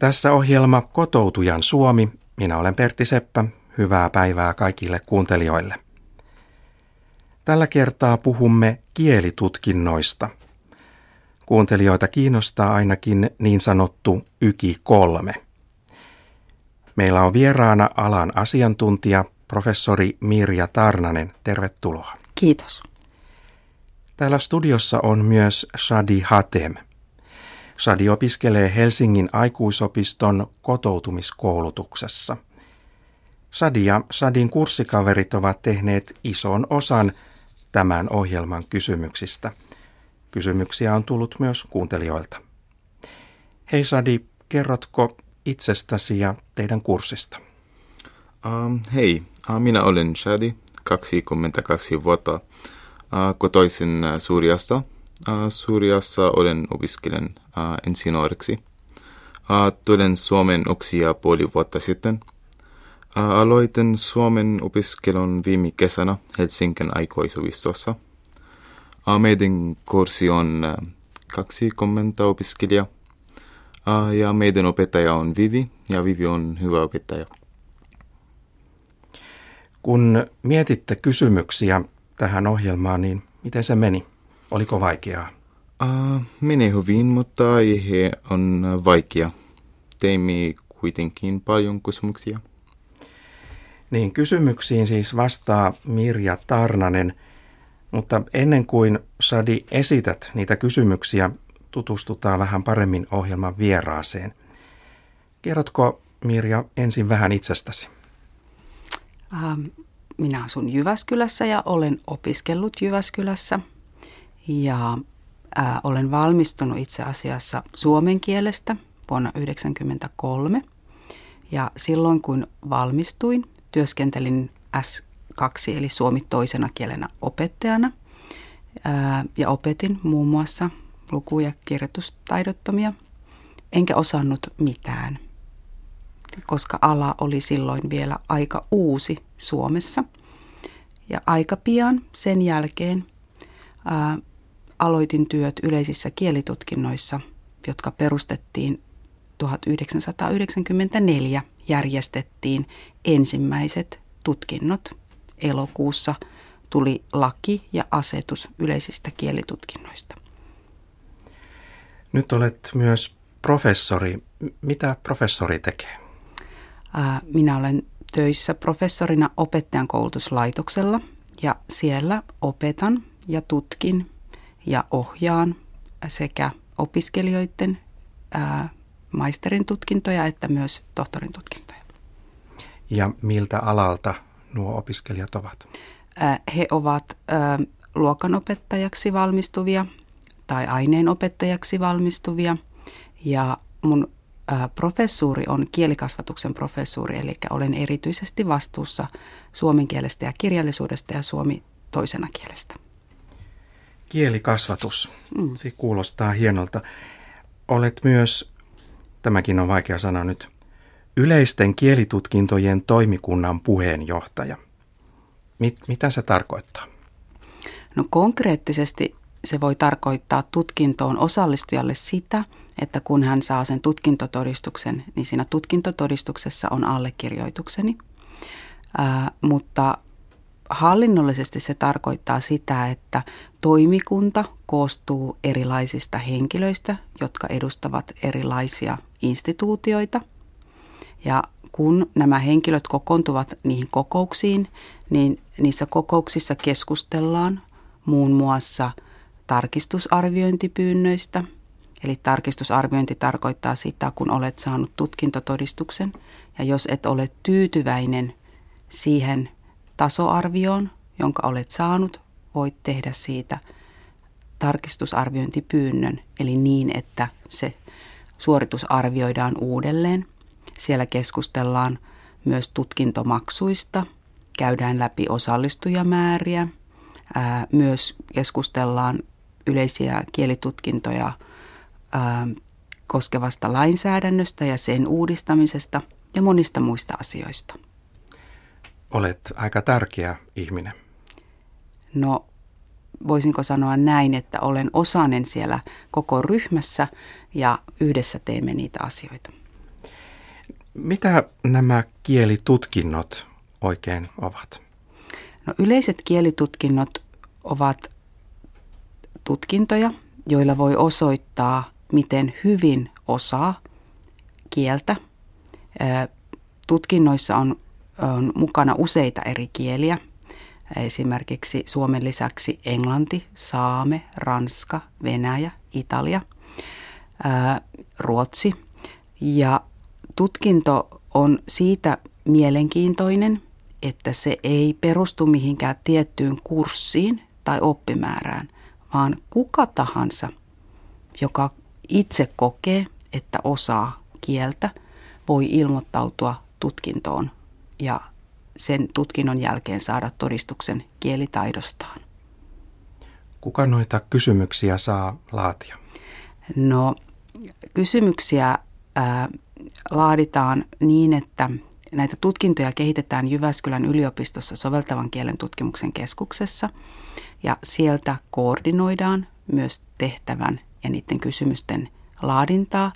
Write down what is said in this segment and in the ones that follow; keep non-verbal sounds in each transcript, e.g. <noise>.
Tässä ohjelma Kotoutujan Suomi. Minä olen Pertti Seppä. Hyvää päivää kaikille kuuntelijoille. Tällä kertaa puhumme kielitutkinnoista. Kuuntelijoita kiinnostaa ainakin niin sanottu YKI 3. Meillä on vieraana alan asiantuntija, professori Mirja Tarnanen. Tervetuloa. Kiitos. Täällä studiossa on myös Shadi Hatem – Sadi opiskelee Helsingin aikuisopiston kotoutumiskoulutuksessa. Sadi ja Sadin kurssikaverit ovat tehneet ison osan tämän ohjelman kysymyksistä. Kysymyksiä on tullut myös kuuntelijoilta. Hei Sadi, kerrotko itsestäsi ja teidän kurssista? Um, hei, uh, minä olen Shadi, 22 vuotta uh, kotoisin uh, Suuriasta – Suuriassa olen opiskelen insinööriksi. Tulen Suomen oksi ja puoli vuotta sitten. Aloitin Suomen opiskelun viime kesänä Helsingin aikoisopistossa. Uh, meidän kurssi on uh, 20 opiskelijaa. Ja meidän opettaja on Vivi, ja Vivi on hyvä opettaja. Kun mietitte kysymyksiä tähän ohjelmaan, niin miten se meni? Oliko vaikeaa? Uh, menee hyvin, mutta aihe on vaikea. Teimme kuitenkin paljon kysymyksiä. Niin, kysymyksiin siis vastaa Mirja Tarnanen, mutta ennen kuin Sadi esität niitä kysymyksiä, tutustutaan vähän paremmin ohjelman vieraaseen. Kerrotko Mirja ensin vähän itsestäsi? Ähm, minä asun Jyväskylässä ja olen opiskellut Jyväskylässä ja ää, olen valmistunut itse asiassa suomen kielestä vuonna 1993. Ja silloin kun valmistuin, työskentelin S2 eli suomi toisena kielenä opettajana ää, ja opetin muun muassa luku- ja kirjoitustaidottomia. Enkä osannut mitään, koska ala oli silloin vielä aika uusi Suomessa. Ja aika pian sen jälkeen ää, aloitin työt yleisissä kielitutkinnoissa, jotka perustettiin 1994 järjestettiin ensimmäiset tutkinnot. Elokuussa tuli laki ja asetus yleisistä kielitutkinnoista. Nyt olet myös professori. Mitä professori tekee? Minä olen töissä professorina opettajan koulutuslaitoksella ja siellä opetan ja tutkin ja ohjaan sekä opiskelijoiden ää, maisterin tutkintoja että myös tohtorin tutkintoja. Ja miltä alalta nuo opiskelijat ovat? Ää, he ovat ää, luokanopettajaksi valmistuvia tai aineenopettajaksi valmistuvia ja mun professuuri on kielikasvatuksen professuuri, eli olen erityisesti vastuussa suomen kielestä ja kirjallisuudesta ja suomi toisena kielestä. Kielikasvatus. Mm. Se kuulostaa hienolta. Olet myös, tämäkin on vaikea sanoa nyt, yleisten kielitutkintojen toimikunnan puheenjohtaja. Mit, mitä se tarkoittaa? No konkreettisesti se voi tarkoittaa tutkintoon osallistujalle sitä, että kun hän saa sen tutkintotodistuksen, niin siinä tutkintotodistuksessa on allekirjoitukseni. Ää, mutta hallinnollisesti se tarkoittaa sitä, että toimikunta koostuu erilaisista henkilöistä, jotka edustavat erilaisia instituutioita. Ja kun nämä henkilöt kokoontuvat niihin kokouksiin, niin niissä kokouksissa keskustellaan muun muassa tarkistusarviointipyynnöistä. Eli tarkistusarviointi tarkoittaa sitä, kun olet saanut tutkintotodistuksen ja jos et ole tyytyväinen siihen tasoarvioon, jonka olet saanut, voit tehdä siitä tarkistusarviointipyynnön, eli niin, että se suoritus arvioidaan uudelleen. Siellä keskustellaan myös tutkintomaksuista, käydään läpi osallistujamääriä, ää, myös keskustellaan yleisiä kielitutkintoja koskevasta lainsäädännöstä ja sen uudistamisesta ja monista muista asioista olet aika tärkeä ihminen. No voisinko sanoa näin, että olen osanen siellä koko ryhmässä ja yhdessä teemme niitä asioita. Mitä nämä kielitutkinnot oikein ovat? No, yleiset kielitutkinnot ovat tutkintoja, joilla voi osoittaa, miten hyvin osaa kieltä. Tutkinnoissa on, on mukana useita eri kieliä, esimerkiksi Suomen lisäksi englanti, saame, ranska, venäjä, italia, ruotsi. Ja tutkinto on siitä mielenkiintoinen, että se ei perustu mihinkään tiettyyn kurssiin tai oppimäärään, vaan kuka tahansa, joka itse kokee, että osaa kieltä, voi ilmoittautua tutkintoon ja sen tutkinnon jälkeen saada todistuksen kielitaidostaan. Kuka noita kysymyksiä saa laatia? No, kysymyksiä ää, laaditaan niin, että näitä tutkintoja kehitetään Jyväskylän yliopistossa soveltavan kielen tutkimuksen keskuksessa ja sieltä koordinoidaan myös tehtävän ja niiden kysymysten laadintaa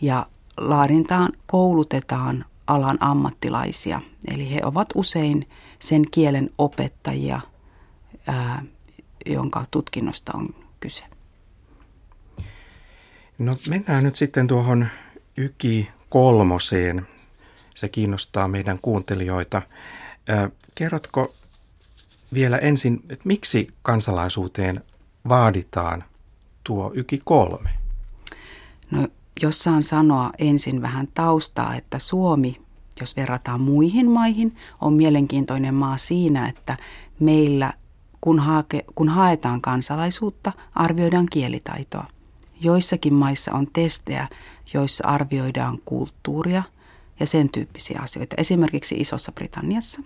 ja laadintaan koulutetaan alan ammattilaisia. Eli he ovat usein sen kielen opettajia, ää, jonka tutkinnosta on kyse. No mennään nyt sitten tuohon Yki kolmoseen. Se kiinnostaa meidän kuuntelijoita. Kerrotko vielä ensin, että miksi kansalaisuuteen vaaditaan tuo Yki kolme? No, jos saan sanoa ensin vähän taustaa, että Suomi, jos verrataan muihin maihin, on mielenkiintoinen maa siinä, että meillä kun, haake, kun haetaan kansalaisuutta, arvioidaan kielitaitoa. Joissakin maissa on testejä, joissa arvioidaan kulttuuria ja sen tyyppisiä asioita. Esimerkiksi Isossa Britanniassa.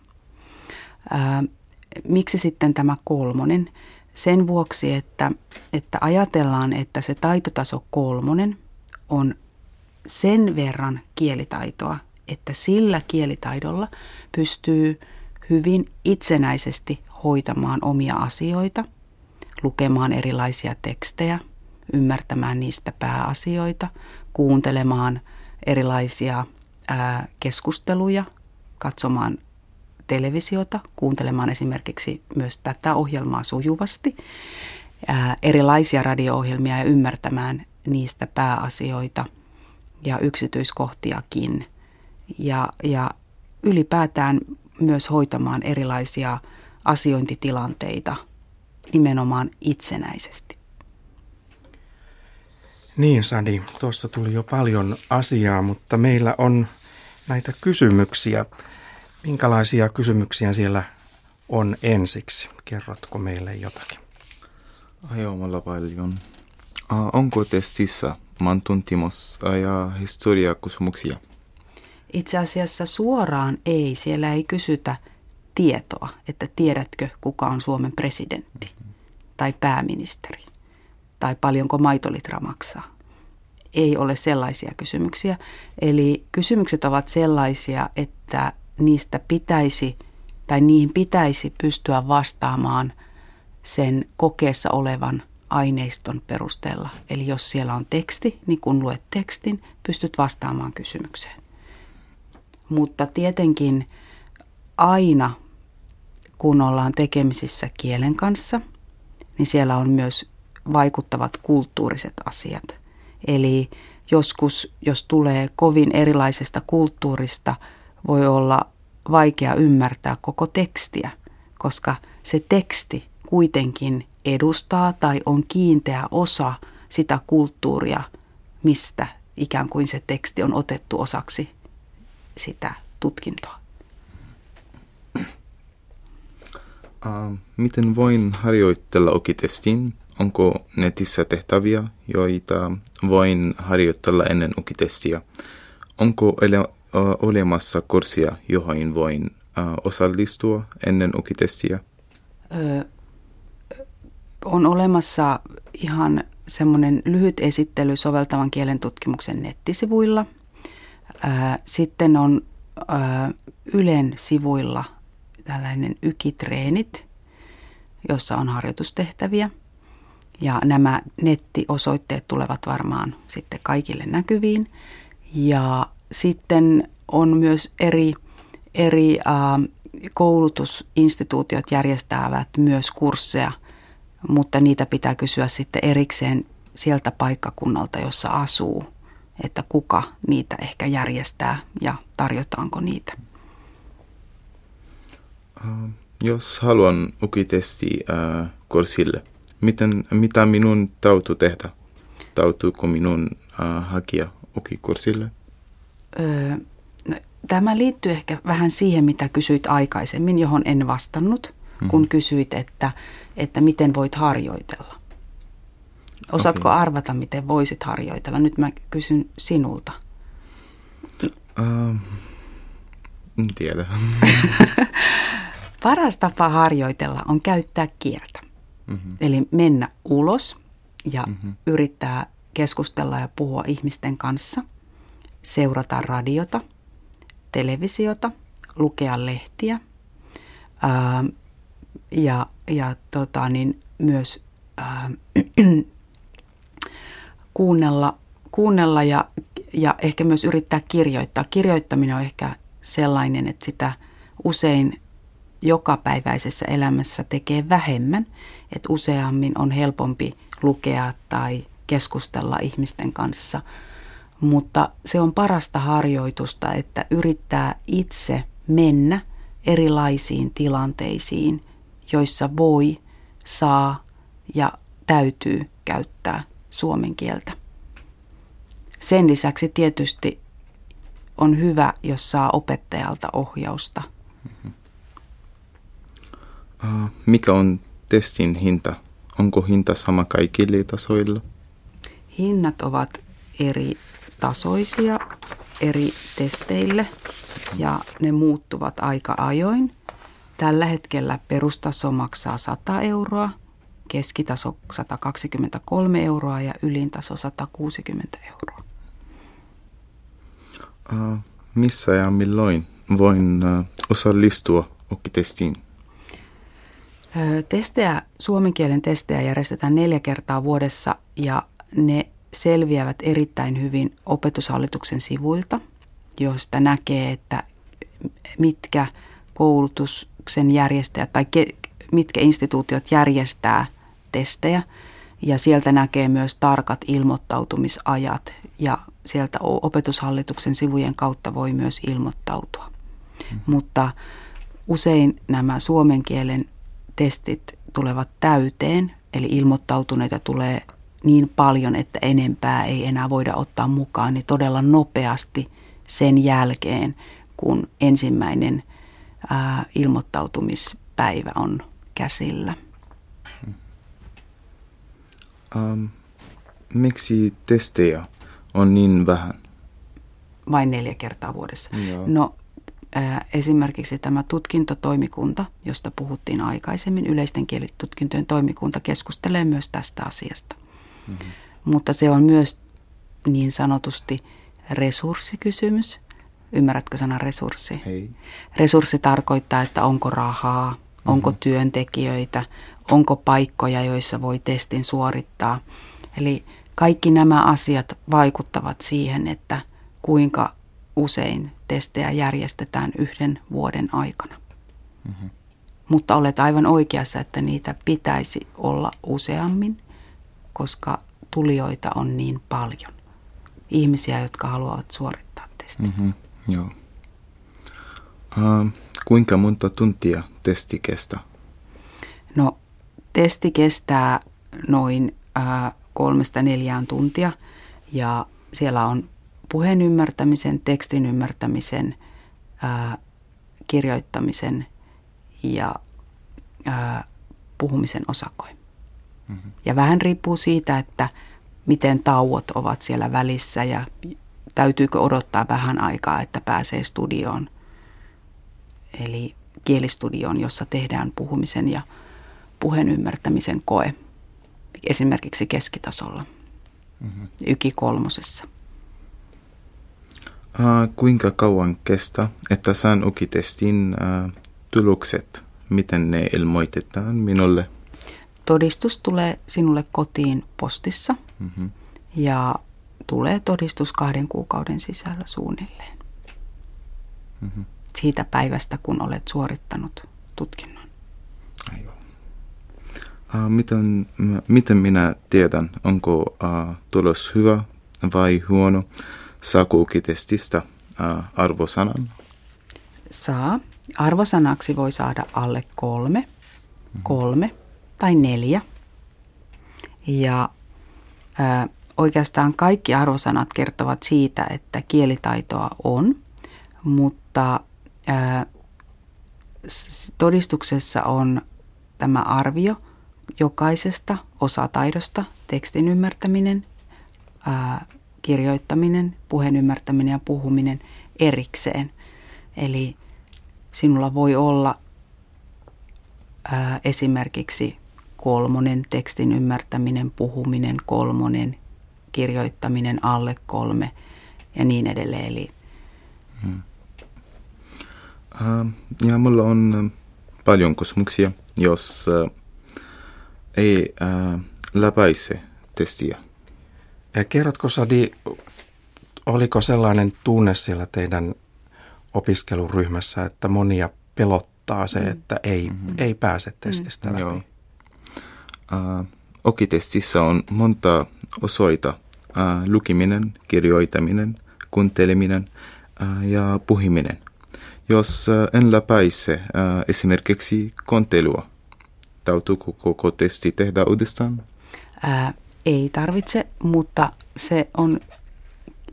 Ää, miksi sitten tämä kolmonen? Sen vuoksi, että, että ajatellaan, että se taitotaso kolmonen on sen verran kielitaitoa, että sillä kielitaidolla pystyy hyvin itsenäisesti hoitamaan omia asioita, lukemaan erilaisia tekstejä, ymmärtämään niistä pääasioita, kuuntelemaan erilaisia ää, keskusteluja, katsomaan televisiota, kuuntelemaan esimerkiksi myös tätä ohjelmaa sujuvasti, ää, erilaisia radio-ohjelmia ja ymmärtämään niistä pääasioita ja yksityiskohtiakin. Ja, ja ylipäätään myös hoitamaan erilaisia asiointitilanteita nimenomaan itsenäisesti. Niin Sadi, tuossa tuli jo paljon asiaa, mutta meillä on näitä kysymyksiä. Minkälaisia kysymyksiä siellä on ensiksi? Kerrotko meille jotakin? Ajomalla paljon. Onko testissä mantuntimus ja historiakysymyksiä? Itse asiassa suoraan ei. Siellä ei kysytä tietoa, että tiedätkö kuka on Suomen presidentti tai pääministeri tai paljonko maitolitra maksaa. Ei ole sellaisia kysymyksiä. Eli kysymykset ovat sellaisia, että niistä pitäisi tai niihin pitäisi pystyä vastaamaan sen kokeessa olevan aineiston perusteella. Eli jos siellä on teksti, niin kun luet tekstin, pystyt vastaamaan kysymykseen. Mutta tietenkin aina, kun ollaan tekemisissä kielen kanssa, niin siellä on myös vaikuttavat kulttuuriset asiat. Eli joskus, jos tulee kovin erilaisesta kulttuurista, voi olla vaikea ymmärtää koko tekstiä, koska se teksti kuitenkin edustaa tai on kiinteä osa sitä kulttuuria, mistä ikään kuin se teksti on otettu osaksi sitä tutkintoa. Miten voin harjoitella okitestin? Onko netissä tehtäviä, joita voin harjoitella ennen okitestiä? Onko ele- olemassa kurssia, johon voin osallistua ennen okitestiä? Öö, on olemassa ihan semmoinen lyhyt esittely soveltavan kielen tutkimuksen nettisivuilla. Sitten on Ylen sivuilla tällainen ykitreenit, jossa on harjoitustehtäviä. Ja nämä nettiosoitteet tulevat varmaan sitten kaikille näkyviin. Ja sitten on myös eri, eri koulutusinstituutiot järjestävät myös kursseja, mutta niitä pitää kysyä sitten erikseen sieltä paikkakunnalta, jossa asuu, että kuka niitä ehkä järjestää ja tarjotaanko niitä. Uh, jos haluan ukitesti uh, kurssille, miten, mitä minun täytyy tehdä? Täytyykö minun uh, hakea ukikurssille? Öö, no, tämä liittyy ehkä vähän siihen, mitä kysyit aikaisemmin, johon en vastannut, mm-hmm. kun kysyit, että, että miten voit harjoitella. Osaatko okay. arvata, miten voisit harjoitella? Nyt mä kysyn sinulta. En tiedä. <laughs> Paras tapa harjoitella on käyttää kieltä. Mm-hmm. Eli mennä ulos ja mm-hmm. yrittää keskustella ja puhua ihmisten kanssa, seurata radiota, televisiota, lukea lehtiä ää, ja, ja tota, niin myös ää, <clears throat> kuunnella, kuunnella ja, ja ehkä myös yrittää kirjoittaa. Kirjoittaminen on ehkä sellainen, että sitä usein jokapäiväisessä elämässä tekee vähemmän, että useammin on helpompi lukea tai keskustella ihmisten kanssa. Mutta se on parasta harjoitusta, että yrittää itse mennä erilaisiin tilanteisiin, joissa voi, saa ja täytyy käyttää suomen kieltä. Sen lisäksi tietysti on hyvä, jos saa opettajalta ohjausta. Uh, mikä on testin hinta? Onko hinta sama kaikille tasoilla? Hinnat ovat eri tasoisia eri testeille ja ne muuttuvat aika ajoin. Tällä hetkellä perustaso maksaa 100 euroa, keskitaso 123 euroa ja ylintaso 160 euroa. Uh, missä ja milloin voin uh, osallistua oppitestiin? Testejä, suomen kielen testejä järjestetään neljä kertaa vuodessa ja ne selviävät erittäin hyvin opetushallituksen sivuilta, joista näkee, että mitkä koulutuksen järjestäjät tai ke, mitkä instituutiot järjestää testejä. Ja sieltä näkee myös tarkat ilmoittautumisajat ja sieltä opetushallituksen sivujen kautta voi myös ilmoittautua. Mm. Mutta usein nämä suomen kielen testit tulevat täyteen, eli ilmoittautuneita tulee niin paljon, että enempää ei enää voida ottaa mukaan, niin todella nopeasti sen jälkeen, kun ensimmäinen ää, ilmoittautumispäivä on käsillä. Um, miksi testejä on niin vähän? Vain neljä kertaa vuodessa. Joo. No esimerkiksi tämä tutkintotoimikunta, josta puhuttiin aikaisemmin, yleisten kielitutkintojen toimikunta keskustelee myös tästä asiasta. Mm-hmm. Mutta se on myös niin sanotusti resurssikysymys. Ymmärrätkö sana resurssi? Ei. Resurssi tarkoittaa, että onko rahaa, mm-hmm. onko työntekijöitä, onko paikkoja, joissa voi testin suorittaa. Eli kaikki nämä asiat vaikuttavat siihen, että kuinka usein testejä järjestetään yhden vuoden aikana. Mm-hmm. Mutta olet aivan oikeassa, että niitä pitäisi olla useammin, koska tulijoita on niin paljon. Ihmisiä, jotka haluavat suorittaa testin. Mm-hmm. Joo. Uh, kuinka monta tuntia testi kestää? No, testi kestää noin uh, kolmesta neljään tuntia ja siellä on puheen ymmärtämisen, tekstin ymmärtämisen, ää, kirjoittamisen ja ää, puhumisen osakoi. Mm-hmm. Ja vähän riippuu siitä, että miten tauot ovat siellä välissä ja täytyykö odottaa vähän aikaa, että pääsee studioon. Eli kielistudioon, jossa tehdään puhumisen ja puheen ymmärtämisen koe, esimerkiksi keskitasolla, mm-hmm. yki kolmosessa. Uh, kuinka kauan kestä, että saan ukitestin uh, tulokset? Miten ne ilmoitetaan minulle? Todistus tulee sinulle kotiin postissa mm-hmm. ja tulee todistus kahden kuukauden sisällä suunnilleen. mm-hmm. siitä päivästä, kun olet suorittanut tutkinnon. Aivan. Uh, miten, miten minä tiedän, onko uh, tulos hyvä vai huono? Saako ukitestistä uh, arvosanan? Saa. Arvosanaksi voi saada alle kolme, mm-hmm. kolme tai neljä. Ja ö, oikeastaan kaikki arvosanat kertovat siitä, että kielitaitoa on, mutta todistuksessa on tämä arvio jokaisesta osataidosta, tekstin ymmärtäminen, kirjoittaminen, puheen ymmärtäminen ja puhuminen erikseen. Eli sinulla voi olla esimerkiksi kolmonen tekstin ymmärtäminen, puhuminen, kolmonen, kirjoittaminen alle kolme ja niin edelleen. Eli, hmm. uh, ja mulla on paljon kysymyksiä, jos uh, ei uh, läpäise testiä. Ja kerrotko Sadi, oliko sellainen tunne siellä teidän opiskeluryhmässä, että monia pelottaa se, mm. että ei, mm-hmm. ei pääse testistä mm. läpi? Joo. Uh, okitestissä on monta osoita. Lukiminen, kirjoitaminen, kuunteleminen uh, ja puhiminen. Jos uh, en läpäise uh, esimerkiksi kontelua, täytyykö koko testi tehdä uudestaan? Ää, ei tarvitse, mutta se on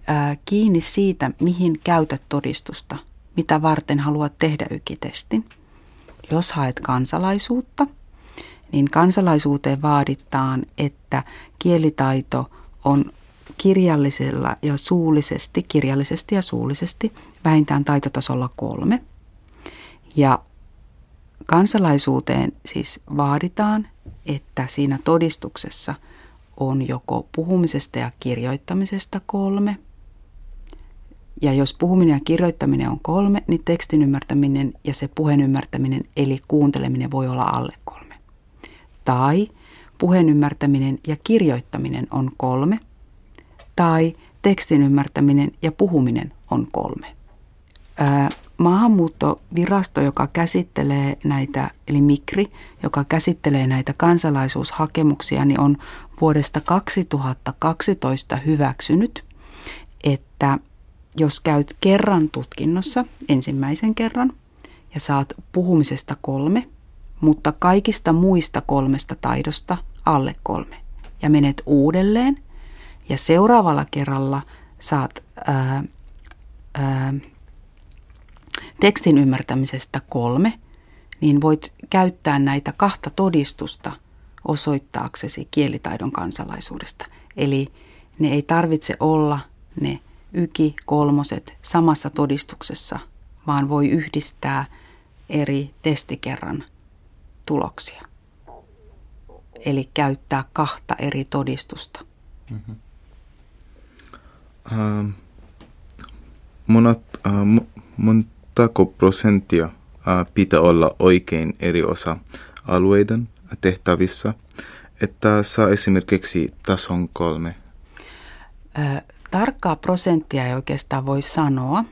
ää, kiinni siitä, mihin käytät todistusta, mitä varten haluat tehdä ykitestin. Jos haet kansalaisuutta – niin kansalaisuuteen vaaditaan, että kielitaito on kirjallisella ja suullisesti, kirjallisesti ja suullisesti vähintään taitotasolla kolme. Ja kansalaisuuteen siis vaaditaan, että siinä todistuksessa on joko puhumisesta ja kirjoittamisesta kolme. Ja jos puhuminen ja kirjoittaminen on kolme, niin tekstin ymmärtäminen ja se puheen ymmärtäminen eli kuunteleminen voi olla alle kolme tai puheen ymmärtäminen ja kirjoittaminen on kolme, tai tekstin ymmärtäminen ja puhuminen on kolme. Maahanmuuttovirasto, joka käsittelee näitä, eli MIKRI, joka käsittelee näitä kansalaisuushakemuksia, niin on vuodesta 2012 hyväksynyt, että jos käyt kerran tutkinnossa, ensimmäisen kerran, ja saat puhumisesta kolme, mutta kaikista muista kolmesta taidosta alle kolme. Ja menet uudelleen ja seuraavalla kerralla saat ää, ää, tekstin ymmärtämisestä kolme, niin voit käyttää näitä kahta todistusta osoittaaksesi kielitaidon kansalaisuudesta. Eli ne ei tarvitse olla ne yki kolmoset samassa todistuksessa, vaan voi yhdistää eri testikerran tuloksia. Eli käyttää kahta eri todistusta. Mm-hmm. Uh, monat, uh, montako prosenttia uh, pitää olla oikein eri osa alueiden tehtävissä, että saa esimerkiksi tason kolme? Tarkkaa prosenttia ei oikeastaan voi sanoa,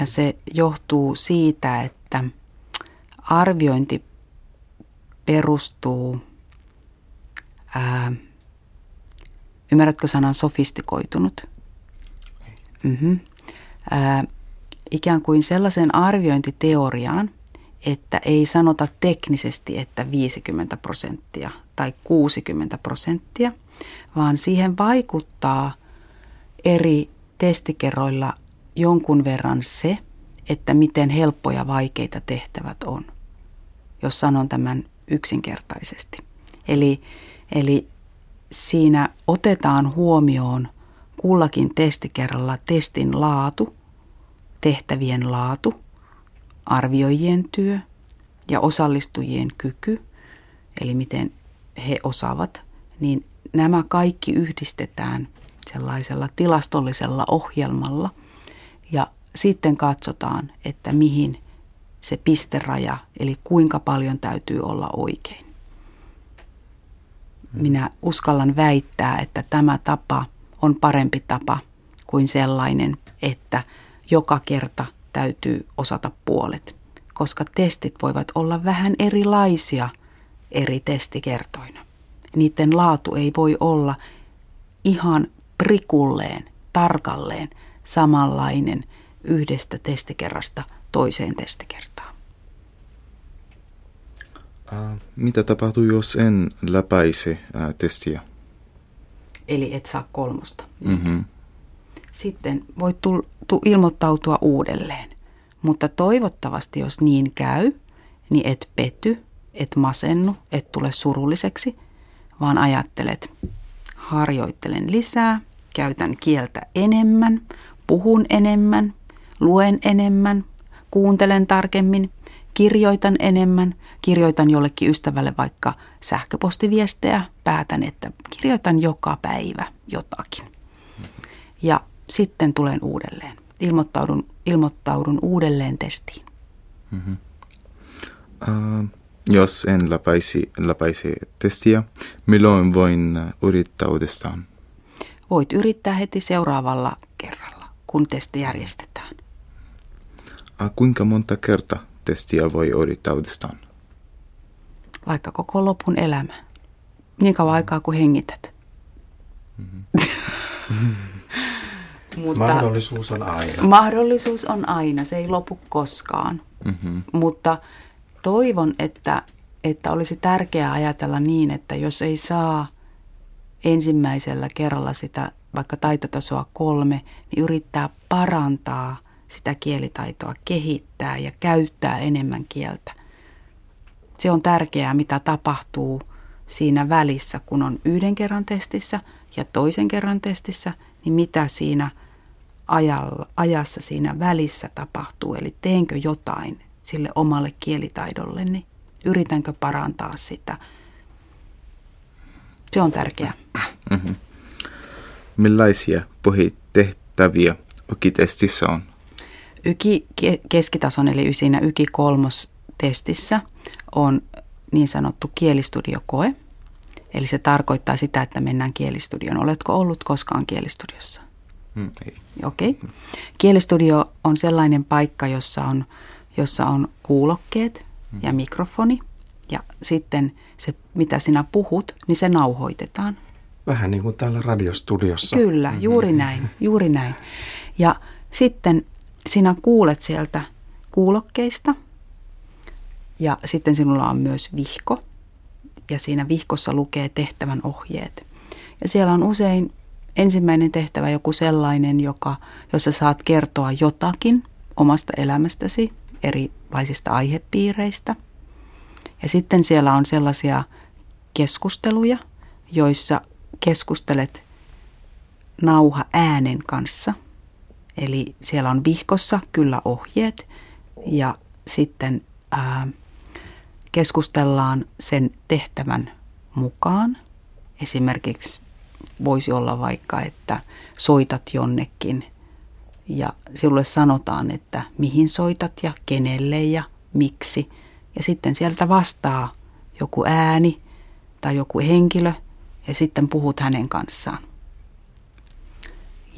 ja se johtuu siitä, että arviointi perustuu, ää, ymmärrätkö sanan sofistikoitunut? Mm-hmm. Ää, ikään kuin sellaisen arviointiteoriaan, että ei sanota teknisesti, että 50 prosenttia tai 60 prosenttia, vaan siihen vaikuttaa eri testikerroilla jonkun verran se, että miten helppoja vaikeita tehtävät on. Jos sanon tämän yksinkertaisesti. Eli, eli siinä otetaan huomioon kullakin testikerralla testin laatu, tehtävien laatu, arvioijien työ ja osallistujien kyky, eli miten he osaavat, niin nämä kaikki yhdistetään sellaisella tilastollisella ohjelmalla ja sitten katsotaan, että mihin se pisteraja, eli kuinka paljon täytyy olla oikein. Minä uskallan väittää, että tämä tapa on parempi tapa kuin sellainen, että joka kerta täytyy osata puolet, koska testit voivat olla vähän erilaisia eri testikertoina. Niiden laatu ei voi olla ihan prikulleen, tarkalleen samanlainen yhdestä testikerrasta toiseen testikertaan. Mitä tapahtuu, jos en läpäise ää, testiä? Eli et saa kolmosta. Mm-hmm. Sitten voit tul- tu- ilmoittautua uudelleen. Mutta toivottavasti, jos niin käy, niin et pety, et masennu, et tule surulliseksi, vaan ajattelet, harjoittelen lisää, käytän kieltä enemmän, puhun enemmän, luen enemmän, kuuntelen tarkemmin, kirjoitan enemmän, kirjoitan jollekin ystävälle vaikka sähköpostiviestejä, päätän, että kirjoitan joka päivä jotakin. Ja sitten tulen uudelleen, ilmoittaudun, ilmoittaudun uudelleen testiin. Mm-hmm. Uh, jos en läpäisi, läpäisi testiä, milloin voin yrittää uudestaan? Voit yrittää heti seuraavalla kerralla, kun testi järjestetään. Uh, kuinka monta kertaa testiä voi yrittää uudestaan? Vaikka koko lopun elämä. Niin kauan aikaa kuin hengität. Mm-hmm. <laughs> Mutta mahdollisuus on aina. Mahdollisuus on aina, se ei lopu koskaan. Mm-hmm. Mutta toivon, että, että olisi tärkeää ajatella niin, että jos ei saa ensimmäisellä kerralla sitä vaikka taitotasoa kolme, niin yrittää parantaa sitä kielitaitoa, kehittää ja käyttää enemmän kieltä. Se on tärkeää, mitä tapahtuu siinä välissä, kun on yhden kerran testissä ja toisen kerran testissä, niin mitä siinä ajalla, ajassa siinä välissä tapahtuu. Eli teenkö jotain sille omalle kielitaidolle, niin yritänkö parantaa sitä. Se on tärkeää. Mm-hmm. Millaisia pohjitehtäviä YKI-testissä on? YKI keskitason eli siinä YKI kolmos testissä on niin sanottu kielistudiokoe. Eli se tarkoittaa sitä, että mennään kielistudioon. Oletko ollut koskaan kielistudiossa? Mm, ei. Okei. Okay. Kielistudio on sellainen paikka, jossa on, jossa on kuulokkeet ja mikrofoni. Ja sitten se, mitä sinä puhut, niin se nauhoitetaan. Vähän niin kuin täällä radiostudiossa. Kyllä, mm-hmm. juuri näin, juuri näin. Ja sitten sinä kuulet sieltä kuulokkeista ja sitten sinulla on myös vihko ja siinä vihkossa lukee tehtävän ohjeet. Ja siellä on usein ensimmäinen tehtävä joku sellainen, joka, jossa saat kertoa jotakin omasta elämästäsi, erilaisista aihepiireistä. Ja sitten siellä on sellaisia keskusteluja, joissa keskustelet nauha äänen kanssa. Eli siellä on vihkossa kyllä ohjeet ja sitten ää, keskustellaan sen tehtävän mukaan. Esimerkiksi voisi olla vaikka, että soitat jonnekin ja sinulle sanotaan, että mihin soitat ja kenelle ja miksi. Ja sitten sieltä vastaa joku ääni tai joku henkilö ja sitten puhut hänen kanssaan.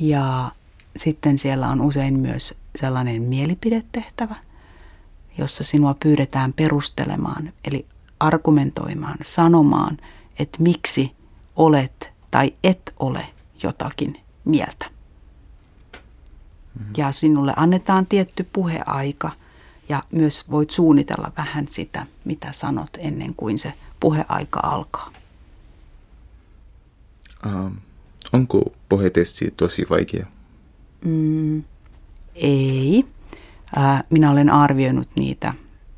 Ja sitten siellä on usein myös sellainen mielipidetehtävä, jossa sinua pyydetään perustelemaan, eli argumentoimaan, sanomaan, että miksi olet tai et ole jotakin mieltä. Mm-hmm. Ja sinulle annetaan tietty puheaika ja myös voit suunnitella vähän sitä, mitä sanot ennen kuin se puheaika alkaa. Uh, onko puhetesti tosi vaikea? Mm, ei. Uh, minä olen arvioinut niitä,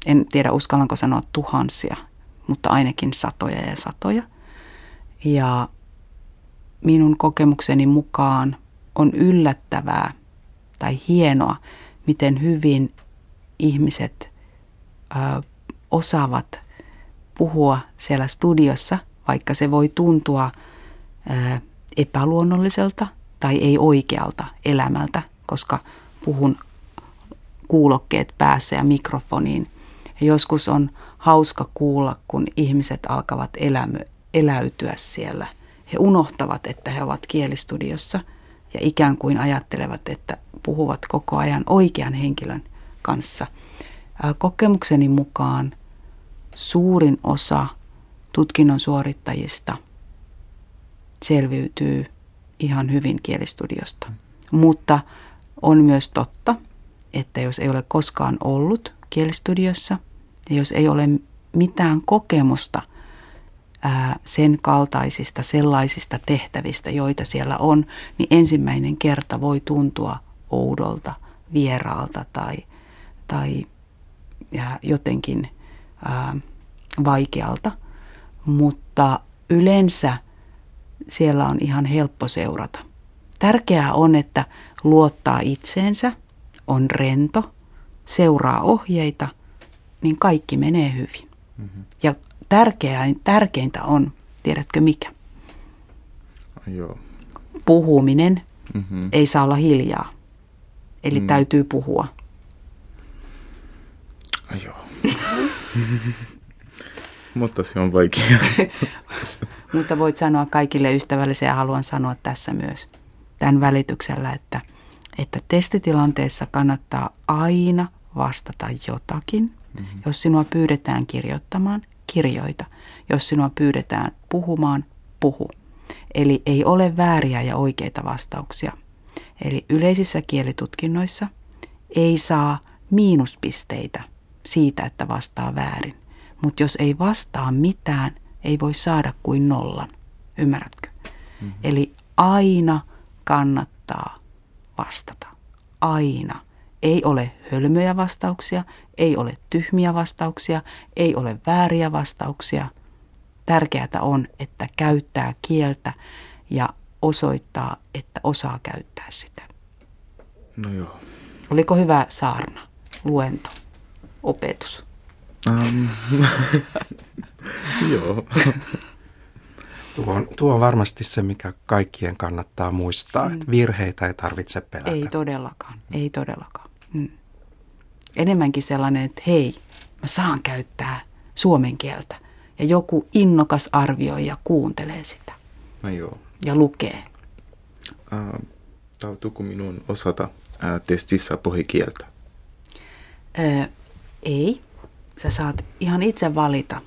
en tiedä uskallanko sanoa tuhansia, mutta ainakin satoja ja satoja. Ja minun kokemukseni mukaan on yllättävää tai hienoa, miten hyvin ihmiset ö, osaavat puhua siellä studiossa, vaikka se voi tuntua ö, epäluonnolliselta tai ei oikealta elämältä, koska puhun kuulokkeet päässä ja mikrofoniin. Ja joskus on hauska kuulla, kun ihmiset alkavat elämö, eläytyä siellä he unohtavat, että he ovat kielistudiossa ja ikään kuin ajattelevat, että puhuvat koko ajan oikean henkilön kanssa. Kokemukseni mukaan suurin osa tutkinnon suorittajista selviytyy ihan hyvin kielistudiosta. Mutta on myös totta, että jos ei ole koskaan ollut kielistudiossa ja jos ei ole mitään kokemusta ää, sen kaltaisista sellaisista tehtävistä, joita siellä on, niin ensimmäinen kerta voi tuntua oudolta, vieraalta tai, tai ja jotenkin ää, vaikealta. Mutta yleensä siellä on ihan helppo seurata. Tärkeää on, että luottaa itseensä, on rento, seuraa ohjeita, niin kaikki menee hyvin. Mm-hmm. Ja tärkeää, tärkeintä on, tiedätkö mikä? Joo. Puhuminen mm-hmm. ei saa olla hiljaa. Eli mm. täytyy puhua. Joo. <laughs> Mutta se on vaikea. <laughs> Mutta voit sanoa kaikille ystävällisiä ja haluan sanoa tässä myös tämän välityksellä, että, että testitilanteessa kannattaa aina vastata jotakin. Mm-hmm. Jos sinua pyydetään kirjoittamaan, kirjoita. Jos sinua pyydetään puhumaan, puhu. Eli ei ole vääriä ja oikeita vastauksia. Eli yleisissä kielitutkinnoissa ei saa miinuspisteitä siitä, että vastaa väärin. Mutta jos ei vastaa mitään, ei voi saada kuin nollan. Ymmärrätkö? Mm-hmm. Eli aina kannattaa vastata. Aina. Ei ole hölmöjä vastauksia, ei ole tyhmiä vastauksia, ei ole vääriä vastauksia. Tärkeää on, että käyttää kieltä ja osoittaa, että osaa käyttää sitä. No joo. Oliko hyvä saarna, luento, opetus? Um, <laughs> joo. Tuo on, tuo on varmasti se, mikä kaikkien kannattaa muistaa, mm. että virheitä ei tarvitse pelätä. Ei todellakaan, ei todellakaan. Mm. Enemmänkin sellainen, että hei, mä saan käyttää suomen kieltä. Ja joku innokas arvioi ja kuuntelee sitä. No joo. Ja lukee. Uh, tautuuko minun osata uh, testissä pohjikieltä? Uh, ei. Sä saat ihan itse valita,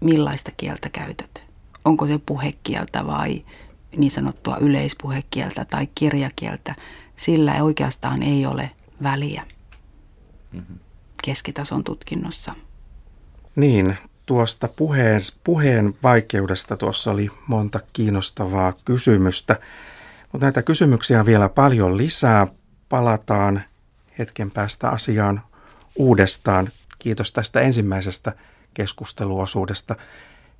millaista kieltä käytät. Onko se puhekieltä vai niin sanottua yleispuhekieltä tai kirjakieltä. Sillä oikeastaan ei ole väliä mm-hmm. keskitason tutkinnossa. Niin, tuosta puheen, puheen vaikeudesta tuossa oli monta kiinnostavaa kysymystä. Mutta näitä kysymyksiä on vielä paljon lisää. Palataan hetken päästä asiaan uudestaan. Kiitos tästä ensimmäisestä keskusteluosuudesta.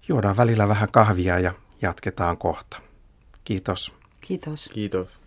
Juodaan välillä vähän kahvia ja jatketaan kohta. Kiitos. Kiitos. Kiitos.